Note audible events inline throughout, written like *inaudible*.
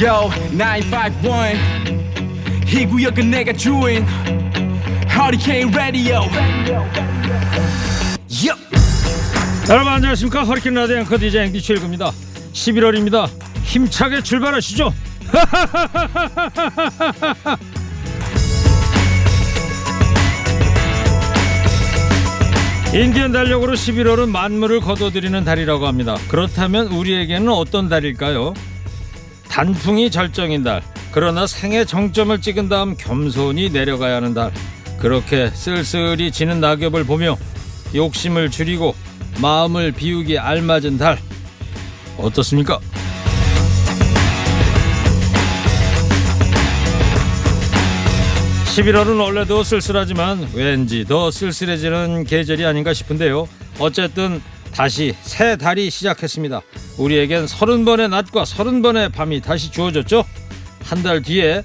Yo 951 이 구역은 내가 주인. Hurricane Radio. Yo. 여러분 안녕하십니까? 허리케인 라디오 앵커 DJ 앵디 최일구입니다. 11월입니다. 힘차게 출발하시죠. *laughs* 인디언 달력으로 11월은 만물을 거둬들이는 달이라고 합니다. 그렇다면 우리에게는 어떤 달일까요? 단풍이 절정인 달 그러나 생애 정점을 찍은 다음 겸손히 내려가야 하는 달 그렇게 쓸쓸히 지는 낙엽을 보며 욕심을 줄이고 마음을 비우기 알맞은 달 어떻습니까? (11월은) 원래도 쓸쓸하지만 왠지 더 쓸쓸해지는 계절이 아닌가 싶은데요 어쨌든 다시 새 달이 시작했습니다. 우리에겐 서른 번의 낮과 서른 번의 밤이 다시 주어졌죠. 한 달 뒤에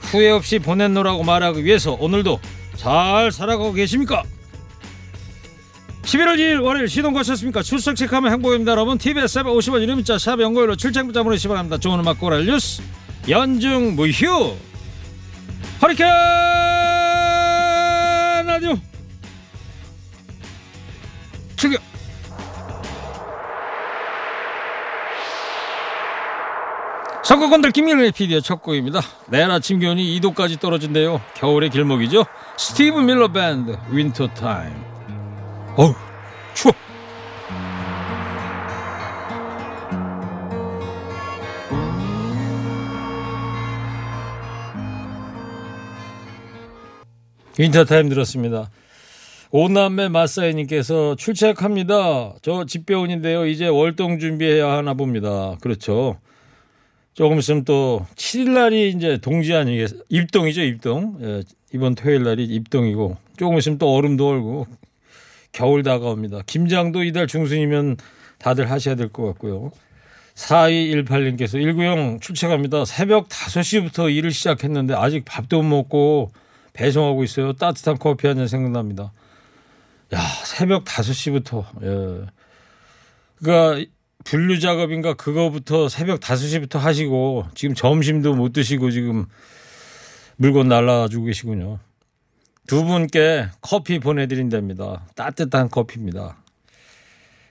후회 없이 보냈노라고 말하기 위해서 오늘도 잘 살아가고 계십니까? 11월 2일 월요일 시동 거셨습니까? 출석 체크하면 행복입니다 여러분. TBS 앱 50원 유료 문자 샵 연구일로 출첵 문자 보내시기 바랍니다. 좋은 음악 고랄 뉴스 연중 무휴. 허리케인 라디오 선거건들 김민우의 PD의 첫 곡입니다. 내일 아침 기온이 2도까지 떨어진대요. 겨울의 길목이죠. 스티브 밀러 밴드 Winter Time. 어우 추워. Winter Time 들었습니다. 오남매 마사이님께서 출첵합니다. 저 집배원인데요. 이제 월동 준비해야 하나 봅니다. 그렇죠. 조금 있으면 또 7일 날이 이제 동지 아니겠 입동이죠 입동. 예, 이번 토요일 날이 입동이고 조금 있으면 또 얼음도 얼고 겨울 다가옵니다. 김장도 이달 중순이면 다들 하셔야 될 것 같고요. 4218님께서 190 출첵합니다. 새벽 5시부터 일을 시작했는데 아직 밥도 못 먹고 배송하고 있어요. 따뜻한 커피 한 잔 생각납니다. 야 새벽 5시부터 예. 그러니까 분류 작업인가 그거부터 새벽 5시부터 하시고 지금 점심도 못 드시고 지금 물건 날라주고 계시군요. 두 분께 커피 보내드린답니다. 따뜻한 커피입니다.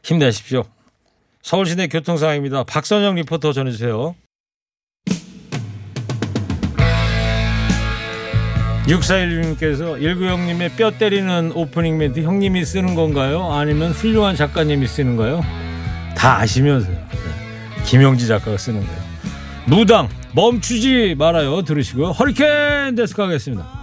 힘내십시오. 서울시내 교통 상황입니다. 박선영 리포터 전해주세요. 6416님께서 일구형님의 뼈 때리는 오프닝 멘트 형님이 쓰는 건가요? 아니면 훌륭한 작가님이 쓰는가요? 다 아시면서요. 네. 김영지 작가가 쓰는 거예요. 무당 멈추지 말아요. 들으시고요. 허리케인 데스크 하겠습니다.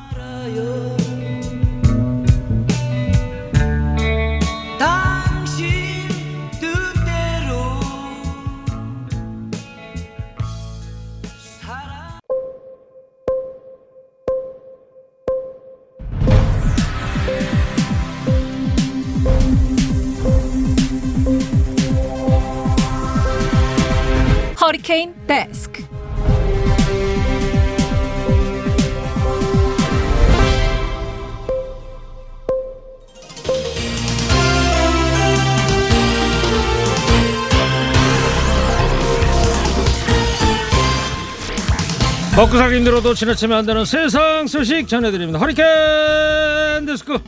먹고 살기 힘들어도 지나치면 안 되는 세상 소식 전해드립니다. 허리케인 데스크.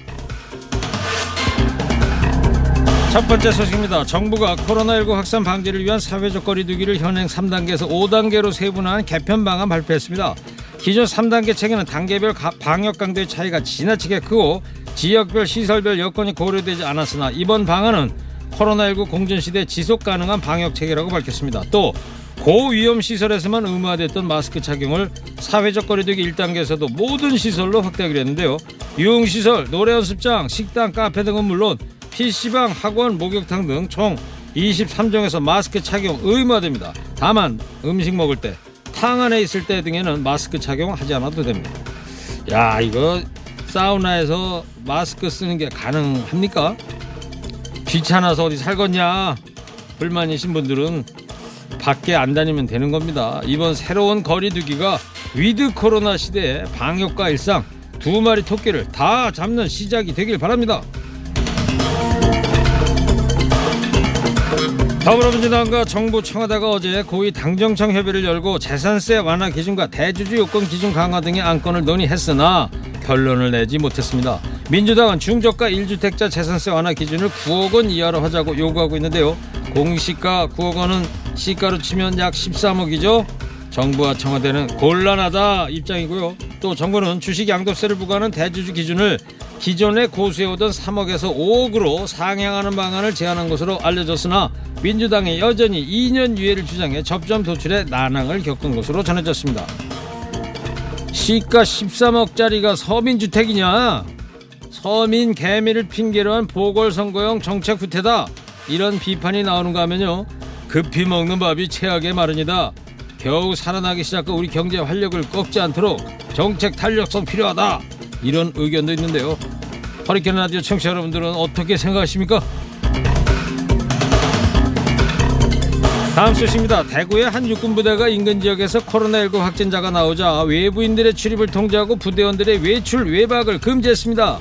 첫 번째 소식입니다. 정부가 코로나19 확산 방지를 위한 사회적 거리두기를 현행 3단계에서 5단계로 세분화한 개편 방안 발표했습니다. 기존 3단계 체계는 단계별 방역 강도의 차이가 지나치게 크고 지역별 시설별 여건이 고려되지 않았으나 이번 방안은 코로나19 공전시대 지속 가능한 방역 체계라고 밝혔습니다. 또 고위험 시설에서만 의무화됐던 마스크 착용을 사회적 거리두기 1단계에서도 모든 시설로 확대하기로 했는데요. 유흥시설, 노래연습장, 식당, 카페 등은 물론 PC방, 학원, 목욕탕 등 총 23종에서 마스크 착용 의무화됩니다. 다만 음식 먹을 때, 탕 안에 있을 때 등에는 마스크 착용하지 않아도 됩니다. 야 이거 사우나에서 마스크 쓰는 게 가능합니까? 귀찮아서 어디 살겠냐? 불만이신 분들은 밖에 안 다니면 되는 겁니다. 이번 새로운 거리두기가 위드 코로나 시대의 방역과 일상 두 마리 토끼를 다 잡는 시작이 되길 바랍니다. 더불어민주당과 정부 청와대가 어제 고위 당정청 협의를 열고 재산세 완화 기준과 대주주 요건 기준 강화 등의 안건을 논의했으나 결론을 내지 못했습니다. 민주당은 중저가 1주택자 재산세 완화 기준을 9억 원 이하로 하자고 요구하고 있는데요. 공시가 9억 원은 시가로 치면 약 13억이죠. 정부와 청와대는 곤란하다 입장이고요. 또 정부는 주식 양도세를 부과하는 대주주 기준을 기존에 고수해오던 3억에서 5억으로 상향하는 방안을 제안한 것으로 알려졌으나 민주당이 여전히 2년 유예를 주장해 접점 도출에 난항을 겪은 것으로 전해졌습니다. 시가 13억짜리가 서민주택이냐? 서민 개미를 핑계로 한 보궐선거용 정책 후퇴다. 이런 비판이 나오는가 하면요. 급히 먹는 밥이 최악의 마련이다. 겨우 살아나기 시작한 우리 경제 활력을 꺾지 않도록 정책 탄력성 필요하다. 이런 의견도 있는데요. 허리케인 라디오 청취자 여러분들은 어떻게 생각하십니까? 다음 소식입니다. 대구의 한 육군부대가 인근 지역에서 코로나19 확진자가 나오자 외부인들의 출입을 통제하고 부대원들의 외출 외박을 금지했습니다.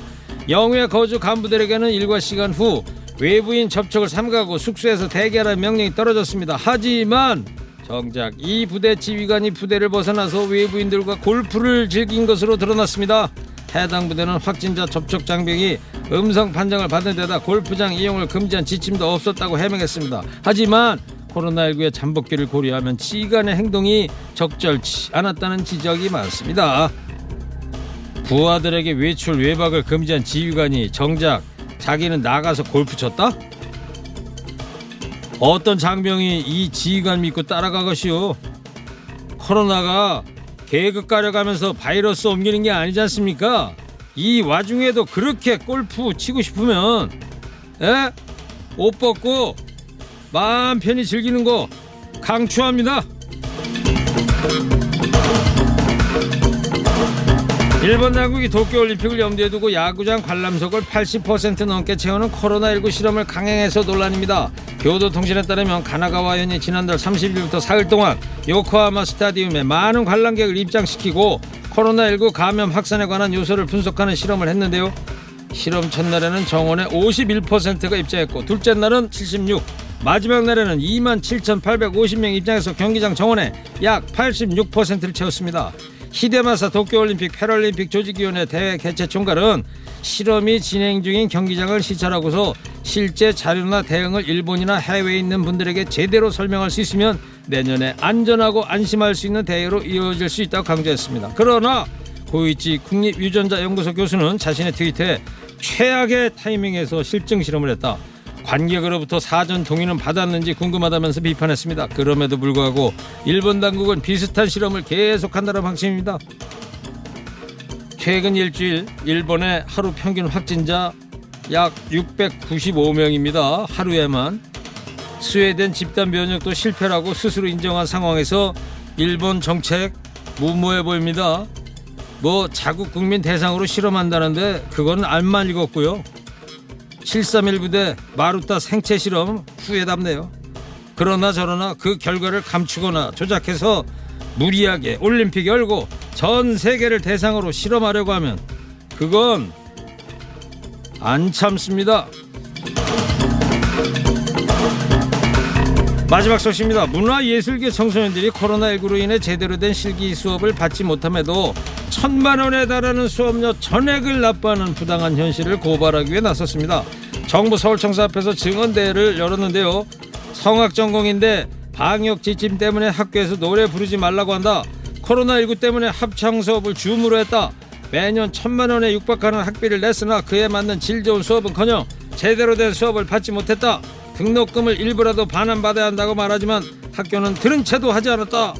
영유에 거주 간부들에게는 일과 시간 후 외부인 접촉을 삼가고 숙소에서 대기하라는 명령이 떨어졌습니다. 하지만 정작 이 부대 지휘관이 부대를 벗어나서 외부인들과 골프를 즐긴 것으로 드러났습니다. 해당 부대는 확진자 접촉 장병이 음성 판정을 받은 데다 골프장 이용을 금지한 지침도 없었다고 해명했습니다. 하지만 코로나19의 잠복기를 고려하면 지휘관의 행동이 적절치 않았다는 지적이 많습니다. 부하들에게 외출 외박을 금지한 지휘관이 정작 자기는 나가서 골프 쳤다? 어떤 장병이 이 지휘관 믿고 따라가것이오? 코로나가 계급 가려가면서 바이러스 옮기는 게 아니지 않습니까? 이 와중에도 그렇게 골프 치고 싶으면 에? 옷 벗고 마음 편히 즐기는 거 강추합니다. 일본 당국이 도쿄올림픽을 염두에 두고 야구장 관람석을 80% 넘게 채우는 코로나19 실험을 강행해서 논란입니다. 교도통신에 따르면 가나가와현이 지난달 30일부터 사흘 동안 요코하마 스타디움에 많은 관람객을 입장시키고 코로나19 감염 확산에 관한 요소를 분석하는 실험을 했는데요. 실험 첫날에는 정원의 51%가 입장했고 둘째 날은 76, 마지막 날에는 2만 7,850명 입장해서 경기장 정원에 약 86%를 채웠습니다. 히데마사 도쿄올림픽 패럴림픽 조직위원회 대회 개최 총괄은 실험이 진행 중인 경기장을 시찰하고서 실제 자료나 대응을 일본이나 해외에 있는 분들에게 제대로 설명할 수 있으면 내년에 안전하고 안심할 수 있는 대회로 이어질 수 있다고 강조했습니다. 그러나 고이치 국립유전자연구소 교수는 자신의 트위터에 최악의 타이밍에서 실증 실험을 했다. 관객으로부터 사전 동의는 받았는지 궁금하다면서 비판했습니다. 그럼에도 불구하고 일본 당국은 비슷한 실험을 계속한다는 방침입니다. 최근 일주일 일본의 하루 평균 확진자 약 695명입니다. 하루에만 스웨덴 집단 면역도 실패라고 스스로 인정한 상황에서 일본 정책 무모해 보입니다. 뭐 자국 국민 대상으로 실험한다는데 그건 알만 읽었고요. 731 부대 마루타 생체 실험 후회답네요. 그러나 저러나 그 결과를 감추거나 조작해서 무리하게 올림픽 열고 전 세계를 대상으로 실험하려고 하면 그건 안 참습니다. 마지막 소식입니다. 문화예술계 청소년들이 코로나19로 인해 제대로 된 실기 수업을 받지 못함에도 천만 원에 달하는 수업료 전액을 납부하는 부당한 현실을 고발하기 위해 나섰습니다. 정부 서울청사 앞에서 증언대회를 열었는데요. 성악 전공인데 방역 지침 때문에 학교에서 노래 부르지 말라고 한다. 코로나19 때문에 합창 수업을 줌으로 했다. 매년 천만 원에 육박하는 학비를 냈으나 그에 맞는 질 좋은 수업은커녕 제대로 된 수업을 받지 못했다. 등록금을 일부라도 반환받아야 한다고 말하지만 학교는 들은 채도 하지 않았다.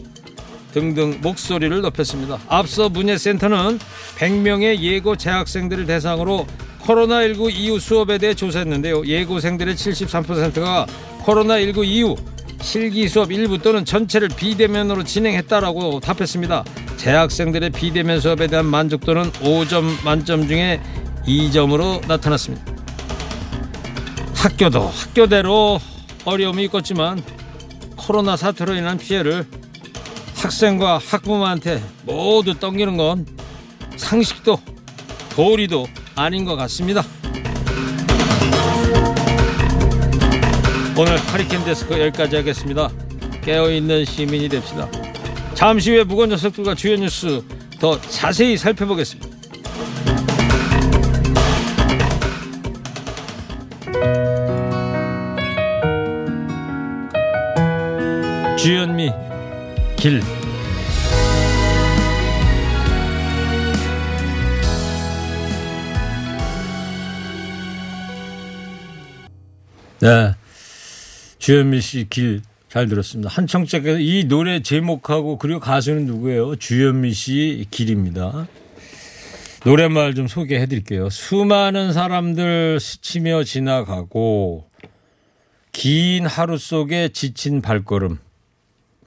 등등 목소리를 높였습니다. 앞서 문예센터는 100명의 예고 재학생들을 대상으로 코로나19 이후 수업에 대해 조사했는데요. 예고생들의 73%가 코로나19 이후 실기 수업 일부 또는 전체를 비대면으로 진행했다라고 답했습니다. 재학생들의 비대면 수업에 대한 만족도는 5점 만점 중에 2점으로 나타났습니다. 학교도 학교대로 어려움이 있겠지만 코로나 사태로 인한 피해를 학생과 학부모한테 모두 떠기는 건 상식도 도리도 아닌 것 같습니다. 오늘 하리케인 데스크 여기까지 하겠습니다. 깨어있는 시민이 됩시다. 잠시 후에 무거운 녀석들과 주요 뉴스 더 자세히 살펴보겠습니다. 주현미 길 네. 주현미 씨 길 잘 들었습니다. 한 청자께서 이 노래 제목하고 그리고 가수는 누구예요? 주현미 씨 길입니다. 노랫말 좀 소개해 드릴게요. 수많은 사람들 스치며 지나가고 긴 하루 속에 지친 발걸음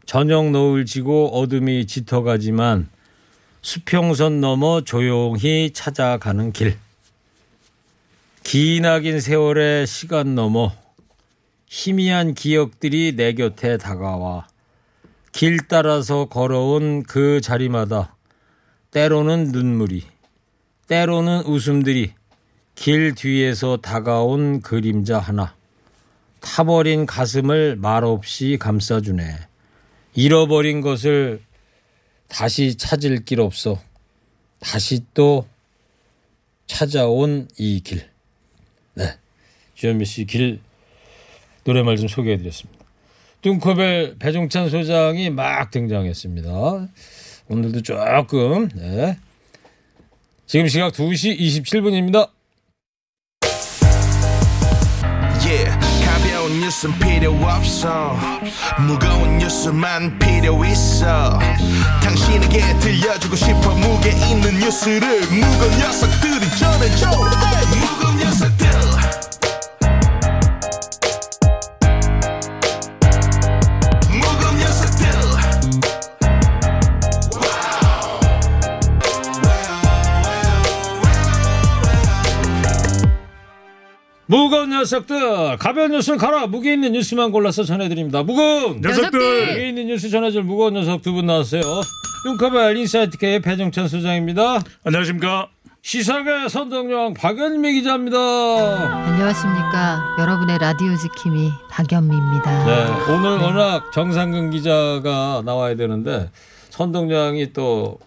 저녁 노을 지고 어둠이 짙어가지만 수평선 넘어 조용히 찾아가는 길 기나긴 세월의 시간 넘어 희미한 기억들이 내 곁에 다가와 길 따라서 걸어온 그 자리마다 때로는 눈물이 때로는 웃음들이 길 뒤에서 다가온 그림자 하나 타버린 가슴을 말없이 감싸주네 잃어버린 것을 다시 찾을 길 없어 다시 또 찾아온 이 길. 네. 주현미 씨 길 노래말 좀 소개해 드렸습니다. 뚱커벨 배종찬 소장이 막 등장했습니다. 오늘도 조금, 네. 지금 시각 2시 27분입니다. Yeah, 가벼운 뉴스는 필요 없어 무거운 뉴스만 필요 있어 당신에게 들려주고 싶어 무게 있는 뉴스를 무거운 녀석들이 전해줘 무거운 무거운 녀석들, 가벼운 뉴스는 가라. 무게 있는 뉴스만 골라서 전해드립니다. 무거운 녀석들. 무게 있는 뉴스 전해줄 무거운 녀석 두 분 나왔어요. 뚱커벨 인사이트K 배종찬 소장입니다. 안녕하십니까. 시사계 선동영 박연미 기자입니다. 안녕하십니까. 여러분의 라디오 지킴이 박연미입니다. 네, 오늘 워낙 정상근 기자가 나와야 되는데 선동영이 또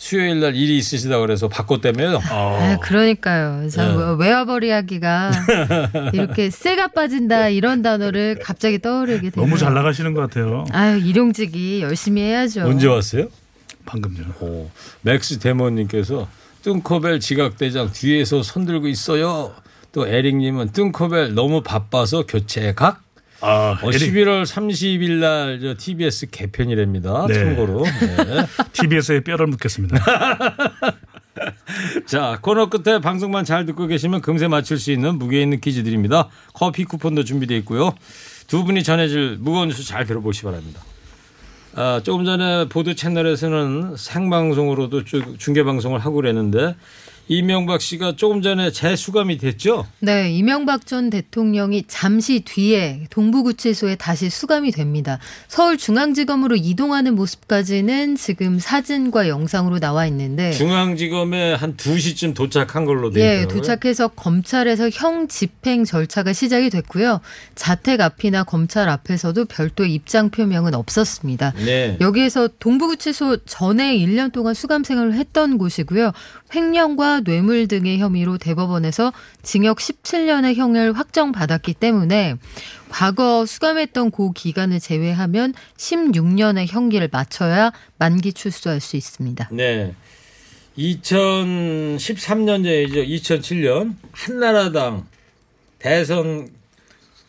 수요일 날 일이 있으시다 그래서 바꿨다며요. 아, 그러니까요. 저 네. 뭐 외화벌이 하기가 *laughs* 이렇게 쎄가 빠진다 이런 단어를 갑자기 떠오르게 되네요. 너무 잘 나가시는 것 같아요. 아유 일용직이 열심히 해야죠. 언제 왔어요? 방금 전. 오, 맥스 데모님께서 뚱커벨 지각대장 뒤에서 손들고 있어요. 또 에릭님은 뚱커벨 너무 바빠서 교체 각. 아, 어, 에릭 11월 30일 날저 TBS 개편이랍니다. 네. 참고로. 네. *laughs* TBS에 뼈를 묻겠습니다. *laughs* 자, 코너 끝에 방송만 잘 듣고 계시면 금세 맞출 수 있는 무게 있는 퀴즈 드립니다. 커피 쿠폰도 준비되어 있고요. 두 분이 전해줄 무거운 뉴스 잘 들어보시 기 바랍니다. 아, 조금 전에 보도 채널에서는 생방송으로도 쭉 중계 방송을 하고 그랬는데 이명박 씨가 조금 전에 재수감이 됐죠? 네, 이명박 전 대통령이 잠시 뒤에 동부구치소에 다시 수감이 됩니다. 서울중앙지검으로 이동하는 모습까지는 지금 사진과 영상으로 나와 있는데 중앙지검에 한 2시쯤 도착한 걸로 돼 예, 있더라고요. 도착해서 검찰에서 형 집행 절차가 시작이 됐고요. 자택 앞이나 검찰 앞에서도 별도 입장 표명은 없었습니다. 네. 여기에서 동부구치소 전에 1년 동안 수감 생활을 했던 곳이고요. 횡령과 뇌물 등의 혐의로 대법원에서 징역 17년의 형을 확정받았기 때문에 과거 수감했던 그 기간을 제외하면 16년의 형기를 맞춰야 만기 출소할 수 있습니다. 네. 2013년이죠. 2007년 한나라당 대선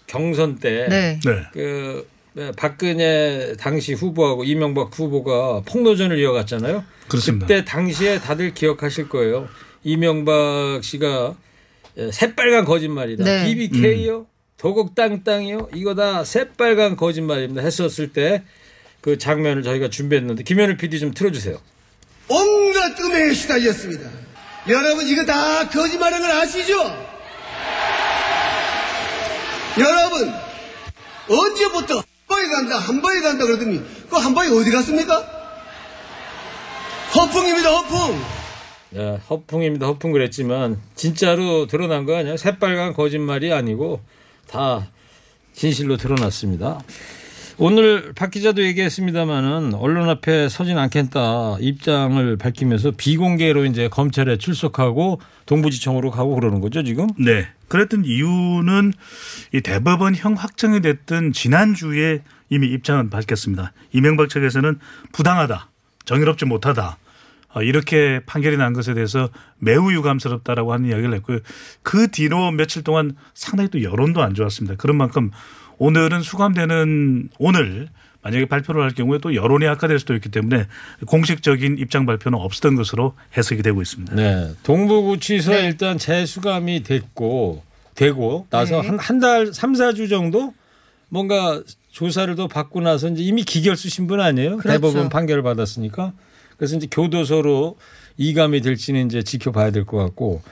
경선 때 네. 네. 그 네, 박근혜 당시 후보하고 이명박 후보가 폭로전을 이어갔잖아요. 그렇습니다. 그때 당시에 다들 기억하실 거예요. 이명박 씨가 새빨간 거짓말이다. 네. BBK요, 도곡 땅땅이요. 이거 다 새빨간 거짓말입니다. 했었을 때 그 장면을 저희가 준비했는데 김현우 PD 좀 틀어주세요. 온갖 음해에 시달렸습니다. 여러분 이거 다 거짓말인 걸 아시죠? 여러분 언제부터 한 방에 간다 한 방에 간다 그러더니 그 한 방에 어디 갔습니까? 허풍입니다 허풍. 야, 허풍입니다. 허풍 그랬지만 진짜로 드러난 거 아니야? 새빨간 거짓말이 아니고 다 진실로 드러났습니다. 오늘 박 기자도 얘기했습니다마는 언론 앞에 서진 않겠다 입장을 밝히면서 비공개로 이제 검찰에 출석하고 동부지청으로 가고 그러는 거죠 지금? 네. 그랬던 이유는 이 대법원 형 확정이 됐던 지난주에 이미 입장은 밝혔습니다. 이명박 측에서는 부당하다, 정의롭지 못하다. 어, 이렇게 판결이 난 것에 대해서 매우 유감스럽다라고 하는 이야기를 했고요. 그 뒤로 며칠 동안 상당히 또 여론도 안 좋았습니다. 그런 만큼 오늘은 수감되는 오늘 만약에 발표를 할 경우에 또 여론이 악화될 수도 있기 때문에 공식적인 입장 발표는 없었던 것으로 해석이 되고 있습니다. 네. 동부구치소에 네. 일단 재수감이 됐고 되고 나서 네. 한한달삼사주 정도 뭔가 조사를 더 받고 나서 이제 이미 기결 쓰신 분 아니에요? 그렇죠. 대법원 판결을 받았으니까. 그래서 이제 교도소로 이감이 될지는 이제 지켜봐야 될 것 같고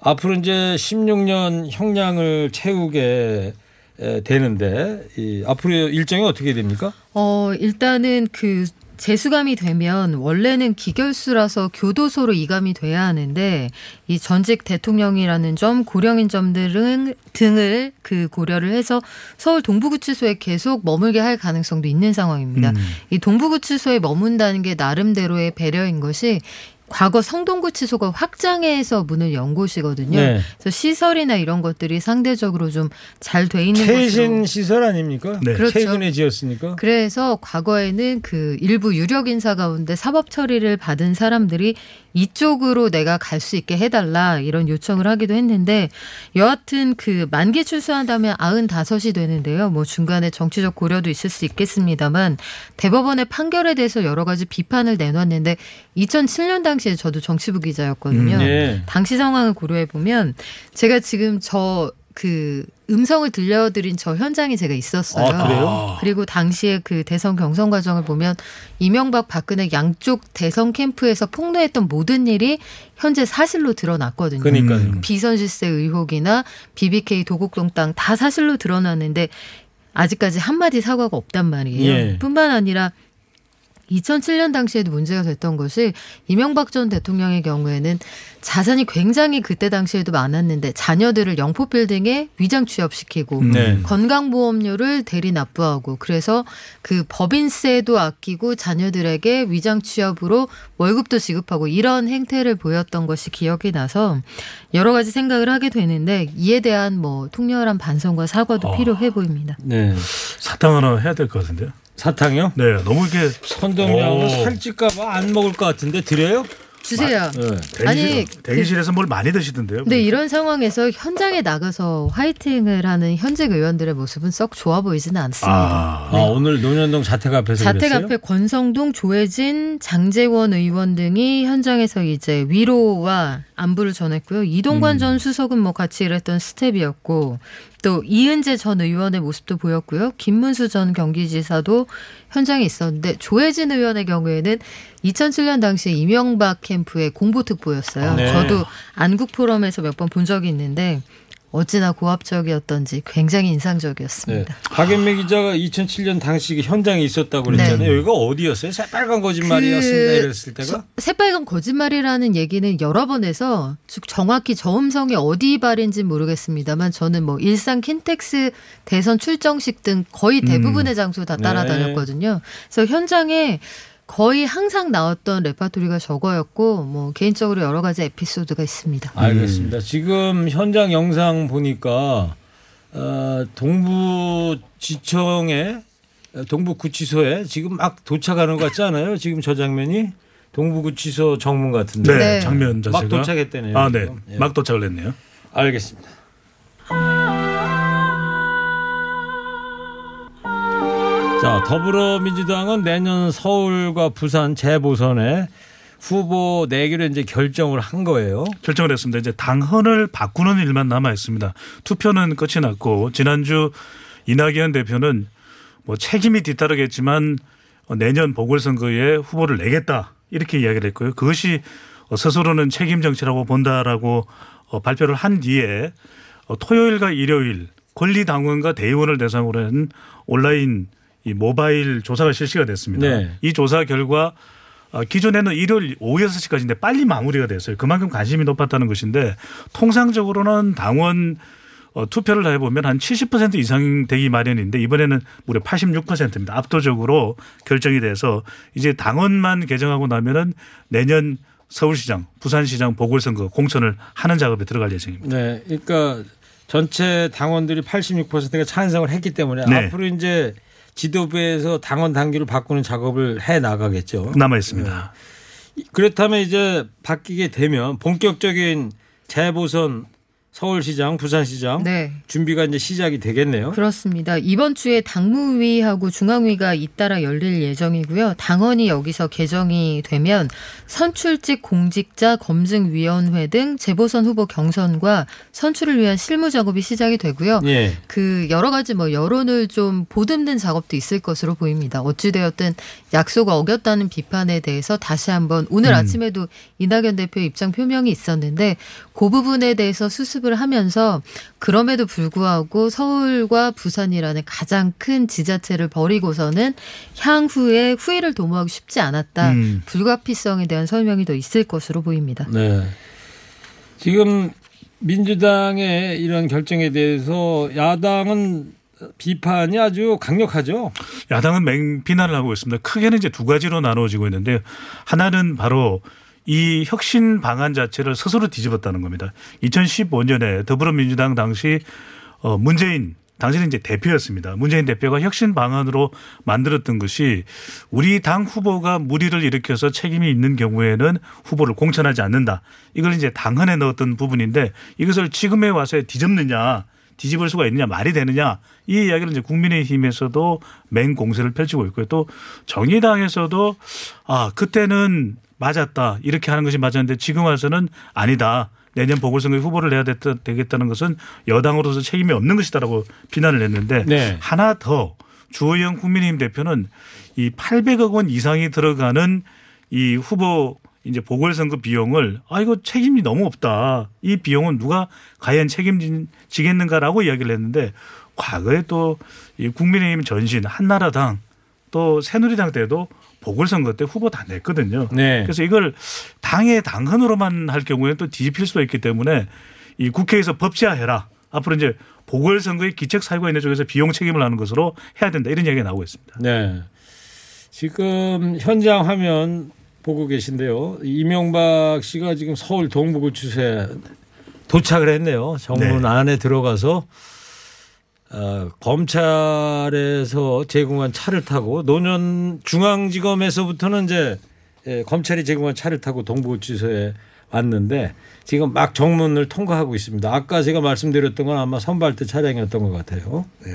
앞으로 이제 16년 형량을 채우게 에, 되는데 이 앞으로 일정이 어떻게 됩니까? 어, 일단은 그 재수감이 되면 원래는 기결수라서 교도소로 이감이 돼야 하는데 이 전직 대통령이라는 점 고령인 점들은 등을 그 고려를 해서 서울 동부구치소에 계속 머물게 할 가능성도 있는 상황입니다. 이 동부구치소에 머문다는 게 나름대로의 배려인 것이 과거 성동구치소가 확장해서 문을 연 곳이거든요. 네. 그래서 시설이나 이런 것들이 상대적으로 좀 잘 돼 있는 최신 곳으로 시설 아닙니까? 네. 그렇죠. 최근에 지었으니까. 그래서 과거에는 그 일부 유력 인사 가운데 사법 처리를 받은 사람들이 이쪽으로 내가 갈 수 있게 해달라 이런 요청을 하기도 했는데 여하튼 그 만기 출소한다면 95이 되는데요. 뭐 중간에 정치적 고려도 있을 수 있겠습니다만 대법원의 판결에 대해서 여러 가지 비판을 내놨는데 2007년 당 시에 저도 정치부 기자였거든요. 음, 예. 당시 상황을 고려해 보면 제가 지금 저 그 음성을 들려드린 저 현장에 제가 있었어요. 아, 그래요? 그리고 당시에 그 대선 경선 과정을 보면 이명박 박근혜 양쪽 대선 캠프에서 폭로했던 모든 일이 현재 사실로 드러났거든요. 그러니까요. 비선 실세 의혹이나 BBK 도곡동 땅 다 사실로 드러났는데 아직까지 한마디 사과가 없단 말이에요. 예. 뿐만 아니라 2007년 당시에도 문제가 됐던 것이 이명박 전 대통령의 경우에는 자산이 굉장히 그때 당시에도 많았는데 자녀들을 영포 빌딩에 위장 취업시키고 네. 건강보험료를 대리 납부하고 그래서 그 법인세도 아끼고 자녀들에게 위장 취업으로 월급도 지급하고 이런 행태를 보였던 것이 기억이 나서 여러 가지 생각을 하게 되는데 이에 대한 뭐 통렬한 반성과 사과도 어. 필요해 보입니다. 네. 사탕 하나 해야 될 것 같은데요. 사탕이요? 네, 너무 이렇게 선동량으로 오. 살찔까봐 안 먹을 것 같은데 드려요? 주세요. 네. 대기실, 아니, 대기실에서 뭘 많이 드시던데요. 근데 이런 상황에서 현장에 나가서 화이팅을 하는 현직 의원들의 모습은 썩 좋아 보이지는 않습니다. 아, 아, 오늘 논현동 자택 앞에서 자택 그랬어요? 앞에 권성동, 조혜진, 장재원 의원 등이 현장에서 이제 위로와 안부를 전했고요. 이동관 음. 전 수석은 뭐 같이 일했던 스텝이었고 또 이은재 전 의원의 모습도 보였고요. 김문수 전 경기지사도 현장에 있었는데 조혜진 의원의 경우에는 2007년 당시에 이명박 캠프의 공보특보였어요. 네. 저도 안국 포럼에서 몇 번 본 적이 있는데 어찌나 고압적이었던지 굉장히 네. 인상적이었습니다. 박연미 기자가 2007년 당시 그 현장에 있었다고 그랬잖아요. 네. 여기가 어디였어요? 새빨간 거짓말이었습니다. 그 이랬을 때가? 서- 새빨간 거짓말이라는 얘기는 여러 번 해서 즉 정확히 저 음성이 어디 발인지 모르겠습니다만 저는 뭐 일산 킨텍스 대선 출정식 등 거의 대부분의 장소 다 네. 따라다녔거든요. 그래서 현장에 거의 항상 나왔던 레파토리가 저거였고 뭐 개인적으로 여러 가지 에피소드가 있습니다. 알겠습니다. 지금 현장 영상 보니까 어, 동부지청에 어, 동부구치소에 지금 막 도착하는 것 같지 않아요? 지금 저 장면이 동부구치소 정문 같은데 네, 네. 장면 자체가 막 도착했다네요. 아, 네, 지금. 예. 막 도착을 했네요. 알겠습니다. 자, 더불어민주당은 내년 서울과 부산 재보선에 후보 내기로 이제 결정을 한 거예요. 결정을 했습니다. 이제 당헌을 바꾸는 일만 남아 있습니다. 투표는 끝이 났고 지난주 이낙연 대표는 뭐 책임이 뒤따르겠지만 어, 내년 보궐선거에 후보를 내겠다 이렇게 이야기를 했고요. 그것이 어, 스스로는 책임 정치라고 본다라고 어, 발표를 한 뒤에 어, 토요일과 일요일 권리당원과 대의원을 대상으로 한 온라인 이 모바일 조사가 실시가 됐습니다. 네. 이 조사 결과 어, 기존에는 일요일 오후 6시까지인데 빨리 마무리가 됐어요. 그만큼 관심이 높았다는 것인데 통상적으로는 당원 어, 투표를 해보면 한 70% 이상 되기 마련인데 이번에는 무려 86%입니다. 압도적으로 결정이 돼서 이제 당원만 개정하고 나면은 내년 서울시장, 부산시장 보궐선거 공천을 하는 작업에 들어갈 예정입니다. 네, 그러니까 전체 당원들이 86%가 찬성을 했기 때문에 네. 앞으로 이제 지도부에서 당원 당규를 바꾸는 작업을 해 나가겠죠. 남아 있습니다. 그렇다면 이제 바뀌게 되면 본격적인 재보선 서울시장, 부산시장 네. 준비가 이제 시작이 되겠네요. 그렇습니다. 이번 주에 당무위하고 중앙위가 잇따라 열릴 예정이고요. 당원이 여기서 개정이 되면 선출직 공직자 검증위원회 등 재보선 후보 경선과 선출을 위한 실무 작업이 시작이 되고요. 예. 그 여러 가지 뭐 여론을 좀 보듬는 작업도 있을 것으로 보입니다. 어찌되었든 약속 어겼다는 비판에 대해서 다시 한번 오늘 아침에도 이낙연 대표 입장 표명이 있었는데 그 부분에 대해서 수습 을 하면서 그럼에도 불구하고 서울과 부산이라는 가장 큰 지자체를 버리고서는 향후에 후회를 도모하기 쉽지 않았다. 음. 불가피성에 대한 설명이 더 있을 것으로 보입니다. 네. 지금 민주당의 이런 결정에 대해서 야당은 비판이 아주 강력하죠. 야당은 맹비난을 하고 있습니다. 크게는 이제 두 가지로 나누어지고 있는데 하나는 바로 이 혁신 방안 자체를 스스로 뒤집었다는 겁니다. 2015년에 더불어민주당 당시 어 문재인 당시는 이제 대표였습니다. 문재인 대표가 혁신 방안으로 만들었던 것이 우리 당 후보가 무리를 일으켜서 책임이 있는 경우에는 후보를 공천하지 않는다. 이걸 이제 당헌에 넣었던 부분인데 이것을 지금에 와서 뒤집느냐 뒤집을 수가 있느냐 말이 되느냐 이 이야기를 이제 국민의힘에서도 맹 공세를 펼치고 있고요. 또 정의당에서도 아 그때는 맞았다 이렇게 하는 것이 맞았는데 지금 와서는 아니다. 내년 보궐선거에 후보를 내야 됐다, 되겠다는 것은 여당으로서 책임이 없는 것이다라고 비난을 했는데 네. 하나 더 주호영 국민의힘 대표는 이 800억 원 이상이 들어가는 이 후보 이제 보궐선거 비용을 아 이거 책임이 너무 없다. 이 비용은 누가 과연 책임지겠는가라고 이야기를 했는데 과거에 또이 국민의힘 전신 한나라당 또 새누리당 때도 보궐선거 때 후보 다 냈거든요. 네. 그래서 이걸 당의 당헌으로만 할 경우에 또 뒤집힐 수도 있기 때문에 이 국회에서 법제화해라. 앞으로 이제 보궐선거에 기책 사유가 있는 쪽에서 비용 책임을 하는 것으로 해야 된다 이런 이야기가 나오고 있습니다. 네. 지금 현장 화면 보고 계신데요. 이명박 씨가 지금 서울 동부구치소에 도착을 했네요. 정문 네. 안에 들어가서 어, 검찰에서 제공한 차를 타고 노년 중앙지검에서부터는 이제 예, 검찰이 제공한 차를 타고 동부구치소에 왔는데 지금 막 정문을 통과하고 있습니다. 아까 제가 말씀드렸던 건 아마 선발대 차량이었던 것 같아요. 네.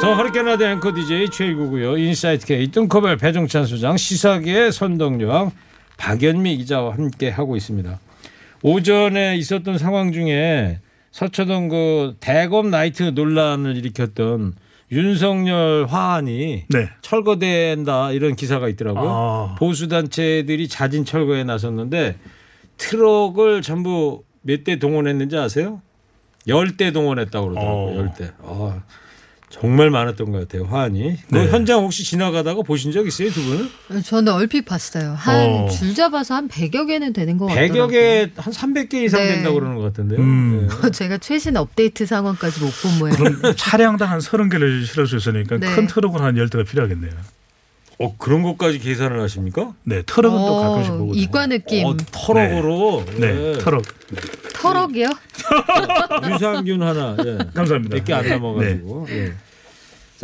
저 허리케인 라디오 앵커 DJ 최일구고요. 인사이트 K 뚱커벨 배종찬 소장 시사계의 선동여왕 박연미 기자와 함께 하고 있습니다. 오전에 있었던 상황 중에 서초동 그 대검 나이트 논란을 일으켰던 윤석열 화환이 네. 철거된다 이런 기사가 있더라고요. 아. 보수 단체들이 자진 철거에 나섰는데 트럭을 전부 몇 대 동원했는지 아세요? 열 대 동원했다고 그러더라고요. 어. 열 대. 아, 정말 많았던 것 같아요. 화환이. 그 네. 현장 혹시 지나가다가 보신 적 있어요, 두 분은? 저는 얼핏 봤어요. 한 어. 줄 잡아서 한 100여 개는 되는 것 같더라고요. 100여 개, 한 300개 이상 네. 된다고 그러는 것 같은데요. 음. 네. 제가 최신 업데이트 상황까지 못 본 모양. 그럼 차량당 한 30개를 실을 수 있으니까 네. 큰 트럭은 한 10대가 필요하겠네요. 어, 그런 것까지 계산을 하십니까? 네, 트럭은 또 어, 가끔씩 보거든요. 이과 느낌. 어, 터럭으로. 네, 트럭. 터럭이요? *laughs* 유산균 하나. 예. 감사합니다. 몇개안 남아가지고. 예.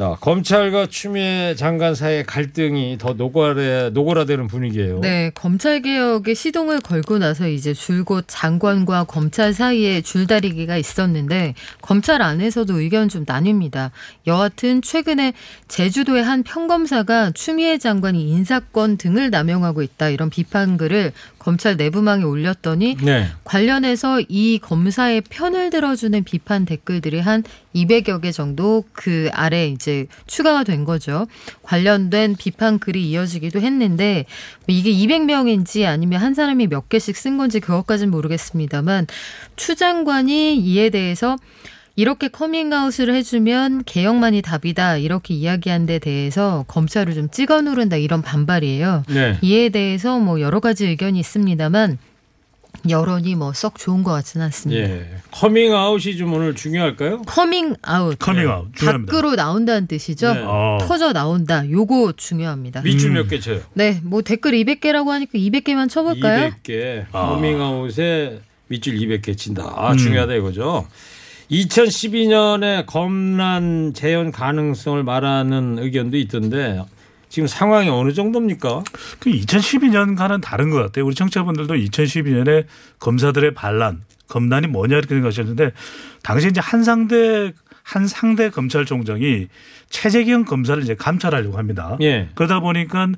자 검찰과 추미애 장관 사이의 갈등이 더 노골에 노골화되는 분위기예요. 네, 검찰 개혁에 시동을 걸고 나서 이제 줄곧 장관과 검찰 사이에 줄다리기가 있었는데 검찰 안에서도 의견 좀 나뉩니다. 여하튼 최근에 제주도의 한 평검사가 추미애 장관이 인사권 등을 남용하고 있다 이런 비판글을 검찰 내부망에 올렸더니 네. 관련해서 이 검사의 편을 들어주는 비판 댓글들이 한 200여 개 정도 그 아래 이제 추가가 된 거죠. 관련된 비판 글이 이어지기도 했는데 이게 200명인지 아니면 한 사람이 몇 개씩 쓴 건지 그것까지는 모르겠습니다만 추 장관이 이에 대해서 이렇게 커밍아웃을 해주면 개혁만이 답이다 이렇게 이야기한 데 대해서 검찰을 좀 찍어 누른다 이런 반발이에요. 네. 이에 대해서 뭐 여러 가지 의견이 있습니다만 여론이 뭐 썩 좋은 것 같지는 않습니다. 예. 커밍아웃이 좀 오늘 중요할까요? 커밍아웃 커밍아웃 중요합니다. 밖으로 나온다는 뜻이죠. 네. 어. 터져 나온다. 요거 중요합니다. 밑줄 몇 개 쳐요? 네, 뭐 댓글 200개라고 하니까 200개만 쳐볼까요? 200개. 아. 커밍아웃에 밑줄 200개 친다. 아, 음. 중요하다 이거죠. 2012년에 검란 재현 가능성을 말하는 의견도 있던데 지금 상황이 어느 정도입니까? 그 2012년과는 다른 것 같아요. 우리 청취자분들도 2012년에 검사들의 반란, 검란이 뭐냐 이렇게 생각하셨는데 당시 이제 한 상대 한 상대 검찰총장이 최재경 검사를 이제 감찰하려고 합니다. 예. 그러다 보니까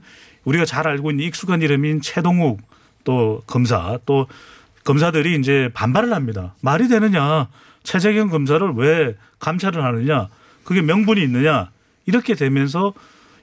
우리가 잘 알고 있는 익숙한 이름인 최동욱 또 검사 또 검사들이 이제 반발을 합니다. 말이 되느냐. 최재경 검사를 왜 감찰을 하느냐. 그게 명분이 있느냐. 이렇게 되면서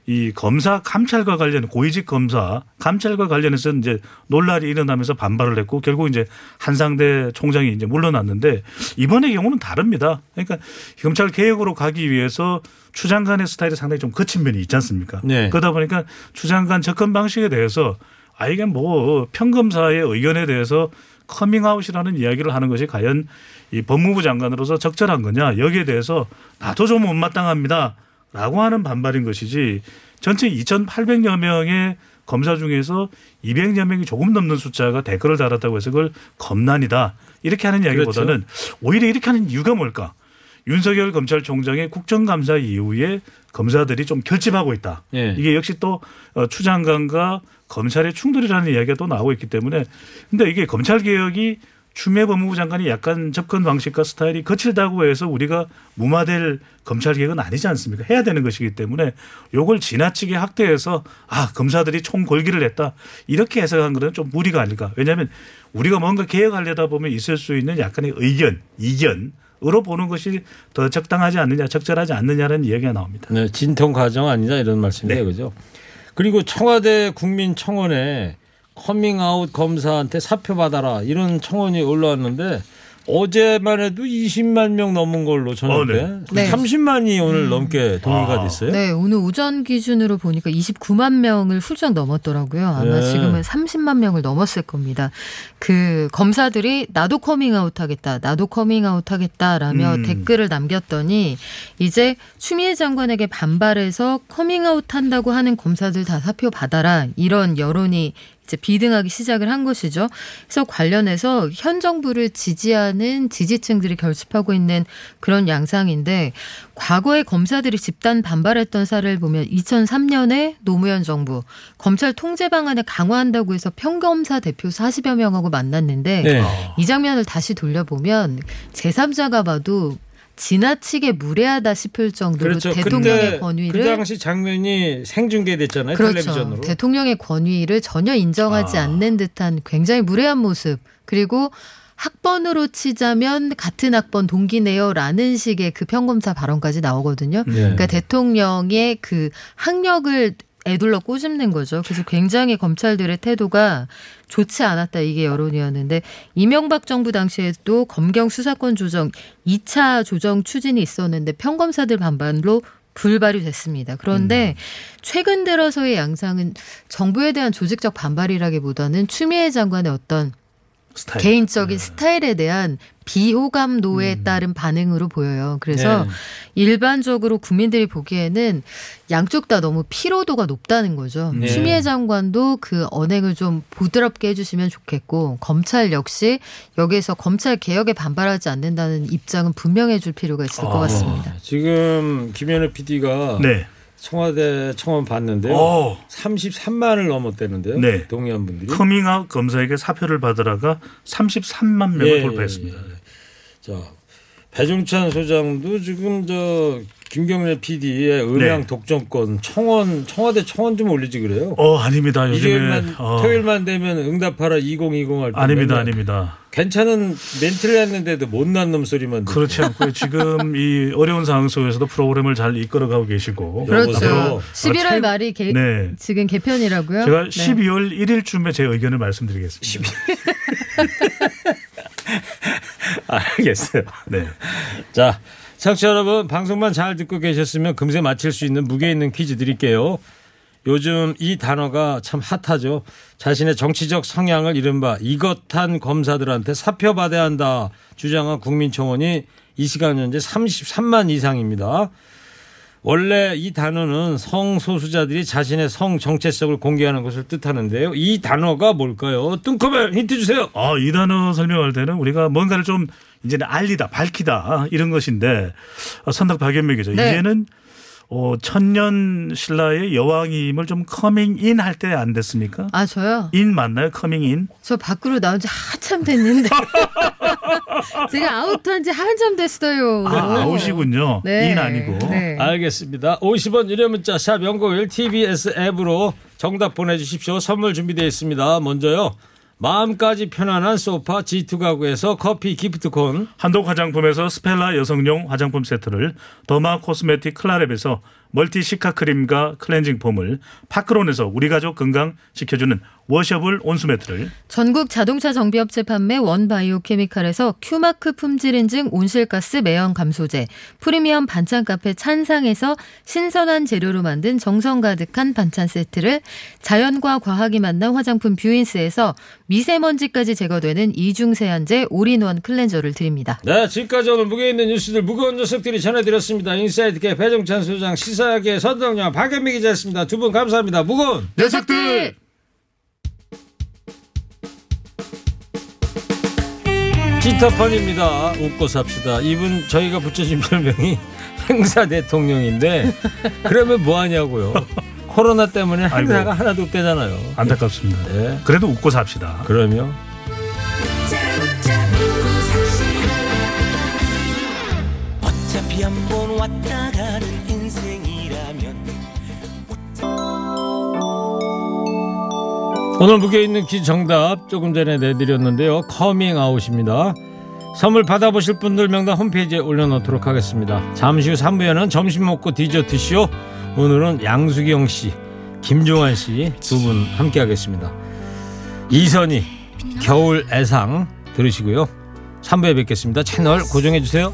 이 검사 감찰과 관련 고위직 검사 감찰과 관련해서 이제 논란이 일어나면서 반발을 했고 결국 이제 한상대 총장이 이제 물러났는데 이번의 경우는 다릅니다. 그러니까 검찰 개혁으로 가기 위해서 추 장관의 스타일이 상당히 좀 거친 면이 있지 않습니까? 네. 그러다 보니까 추 장관 접근 방식에 대해서 아 이게 뭐 평검사의 의견에 대해서 커밍아웃이라는 이야기를 하는 것이 과연 이 법무부 장관으로서 적절한 거냐 여기에 대해서 나도 좀 못마땅합니다. 라고 하는 반발인 것이지 전체 2,800여 명의 검사 중에서 200여 명이 조금 넘는 숫자가 댓글을 달았다고 해서 그걸 검난이다. 이렇게 하는 이야기보다는 오히려 이렇게 하는 이유가 뭘까? 윤석열 검찰총장의 국정감사 이후에 검사들이 좀 결집하고 있다. 예. 이게 역시 또 어, 추 장관과 검찰의 충돌이라는 이야기가 또 나오고 있기 때문에 근데 이게 검찰 개혁이 추미애 법무부 장관이 약간 접근 방식과 스타일이 거칠다고 해서 우리가 무마될 검찰 개혁은 아니지 않습니까? 해야 되는 것이기 때문에 요걸 지나치게 확대해서 아 검사들이 총 걸기를 했다 이렇게 해석한 것은 좀 무리가 아닐까? 왜냐하면 우리가 뭔가 개혁하려다 보면 있을 수 있는 약간의 의견, 이견 으로 보는 것이 더 적당하지 않느냐, 적절하지 않느냐는 이야기가 나옵니다. 네, 진통 과정 아니냐 이런 말씀이에요. 네. 그죠? 그리고 청와대 국민청원에 커밍아웃 검사한테 사표 받아라 이런 청원이 올라왔는데 어제만 해도 20만 명 넘은 걸로 저녁 어, 네. 때 네. 30만이 오늘 넘게 동의가 아. 됐어요. 네, 오늘 오전 기준으로 보니까 29만 명을 훌쩍 넘었더라고요. 아마 네. 지금은 30만 명을 넘었을 겁니다. 그 검사들이 나도 커밍아웃 하겠다, 나도 커밍아웃 하겠다라며 음. 댓글을 남겼더니 이제 추미애 장관에게 반발해서 커밍아웃 한다고 하는 검사들 다 사표 받아라 이런 여론이 이제 비등하기 시작을 한 것이죠. 그래서 관련해서 현 정부를 지지하는 지지층들이 결집하고 있는 그런 양상인데 과거에 검사들이 집단 반발했던 사례를 보면 2003년에 노무현 정부 검찰 통제 방안을 강화한다고 해서 평검사 대표 40여 명하고 만났는데 네. 이 장면을 다시 돌려보면 제3자가 봐도 지나치게 무례하다 싶을 정도로 그렇죠. 대통령의 권위를 그 당시 장면이 생중계됐잖아요. 그렇죠. 텔레비전으로. 대통령의 권위를 전혀 인정하지 아. 않는 듯한 굉장히 무례한 모습. 그리고 학번으로 치자면 같은 학번 동기네요라는 식의 그 평검사 발언까지 나오거든요. 네. 그러니까 대통령의 그 학력을 애둘러 꼬집는 거죠. 그래서 굉장히 검찰들의 태도가 좋지 않았다 이게 여론이었는데 이명박 정부 당시에도 검경 수사권 조정 2차 조정 추진이 있었는데 평검사들 반발로 불발이 됐습니다. 그런데 최근 들어서의 양상은 정부에 대한 조직적 반발이라기보다는 추미애 장관의 어떤 스타일. 개인적인 스타일에 대한 비호감도에 따른 반응으로 보여요. 그래서 네. 일반적으로 국민들이 보기에는 양쪽 다 너무 피로도가 높다는 거죠. 네. 추미애 장관도 그 언행을 좀 부드럽게 해주시면 좋겠고 검찰 역시 여기에서 검찰 개혁에 반발하지 않는다는 입장은 분명해줄 필요가 있을 것 아. 같습니다. 지금 김현우 PD가 네. 청와대 청원 봤는데요. 오. 33만을 넘었다는데요. 네. 동의한 분들이. 커밍아웃 검사에게 사표를 받으라가 33만 명을 예, 돌파했습니다. 예, 예. 자 배종찬 소장도 지금 저 김경래 PD의 음양 네. 독점권 청원 청와대 청원 좀 올리지 그래요. 어 아닙니다. 요즘에 일요일만 어, 토요일만 되면 응답하라 2020 할 때. 아닙니다, 아닙니다. 괜찮은 멘트를 했는데도 못난 놈 소리만. 그렇지 않고 지금 이 어려운 상황 속에서도 프로그램을 잘 이끌어가고 계시고 그렇죠. 그렇죠. 11월 아, 말이 개, 네. 지금 개편이라고요? 제가 네. 12월 1일쯤에 제 의견을 말씀드리겠습니다. *laughs* 알겠어요. 네. 자, 청취자 여러분 방송만 잘 듣고 계셨으면 금세 맞힐 수 있는 무게 있는 퀴즈 드릴게요. 요즘 이 단어가 참 핫하죠. 자신의 정치적 성향을 이른바 이것한 검사들한테 사표받아야 한다 주장한 국민청원이 이 시간 현재 33만 이상입니다. 원래 이 단어는 성소수자들이 자신의 성 정체성을 공개하는 것을 뜻하는데요. 이 단어가 뭘까요? 뚱커벨 힌트 주세요. 아, 이 단어 설명할 때는 우리가 뭔가를 좀 이제는 알리다, 밝히다 아, 이런 것인데 아, 선덕 박연미죠. 네. 이제는 어, 천년 신라의 여왕임을 좀 coming in 할 때 안 됐습니까? 아 저요? in 맞나요? coming in? 저 밖으로 나온 지 한참 됐는데 *laughs* 제가 아웃한 지 한참 됐어요. 아, 아웃이군요. 네. in 아니고. 네. 알겠습니다. 50원 유료 문자 샵 영구오일 TBS 앱으로 정답 보내주십시오. 선물 준비되어 있습니다. 먼저요. 마음까지 편안한 소파 G2 가구에서 커피 기프트콘 한독 화장품에서 스펠라 여성용 화장품 세트를 더마 코스메틱 클라랩에서 멀티 시카 크림과 클렌징 폼을 파크론에서 우리 가족 건강 지켜주는 washable 온수매트를 전국 자동차 정비업체 판매 원바이오 케미칼에서 Q마크 품질 인증 온실가스 매연 감소제, 프리미엄 반찬 카페 찬상에서 신선한 재료로 만든 정성 가득한 반찬 세트를 자연과 과학이 만난 화장품 뷰인스에서 미세먼지까지 제거되는 이중 세안제 올인원 클렌저를 드립니다. 네, 지금까지 오늘 무게 있는 뉴스들 무거운 녀석들이 전해드렸습니다. 인사이트케이 배종찬 소장 시사계 선덕여왕 박연미 기자였습니다. 두 분 감사합니다. 무거운 녀석들! 피터펀입니다. 웃고 삽시다. 이분 저희가 붙여준 별명이 *laughs* 행사 대통령인데 그러면 뭐 하냐고요. 코로나 때문에 행사가 아이고. 하나도 없대잖아요. 안타깝습니다. 네. 그래도 웃고 삽시다. 그러면 어차피 한번 왔다 오늘 무게 있는 퀴즈 정답 조금 전에 내드렸는데요. 커밍 아웃입니다. 선물 받아보실 분들 명단 홈페이지에 올려놓도록 하겠습니다. 잠시 후 3부에는 점심 먹고 디저트 쇼. 오늘은 양수경 씨, 김종환 씨 두 분 함께 하겠습니다. 이선희, 겨울 애상 들으시고요. 3부에 뵙겠습니다. 채널 고정해 주세요.